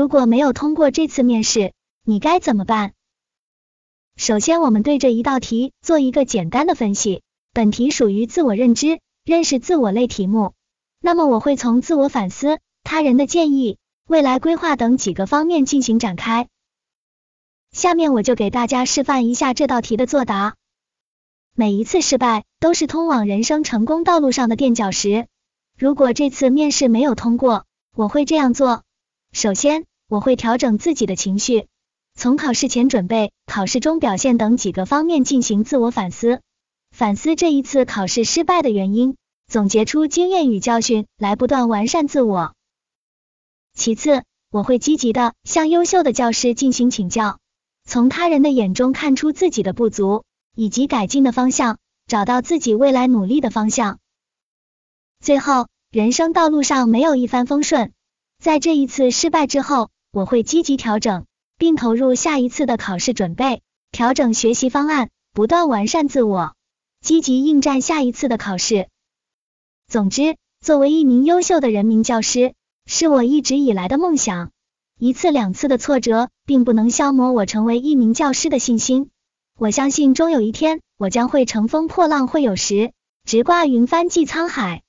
如果没有通过这次面试，你该怎么办？首先，我们对这一道题做一个简单的分析。本题属于自我认知、认识自我类题目，那么我会从自我反思、他人的建议、未来规划等几个方面进行展开。下面我就给大家示范一下这道题的作答。每一次失败都是通往人生成功道路上的垫脚石。如果这次面试没有通过，我会这样做：首先，我会调整自己的情绪，从考试前准备、考试中表现等几个方面进行自我反思。反思这一次考试失败的原因，总结出经验与教训，来不断完善自我。其次，我会积极的向优秀的教师进行请教，从他人的眼中看出自己的不足以及改进的方向，找到自己未来努力的方向。最后，人生道路上没有一帆风顺，在这一次失败之后，我会积极调整，并投入下一次的考试准备，调整学习方案，不断完善自我。积极应战下一次的考试。总之，作为一名优秀的人民教师，是我一直以来的梦想。一次两次的挫折，并不能消磨我成为一名教师的信心。我相信，终有一天，我将会乘风破浪会有时，直挂云帆济沧海。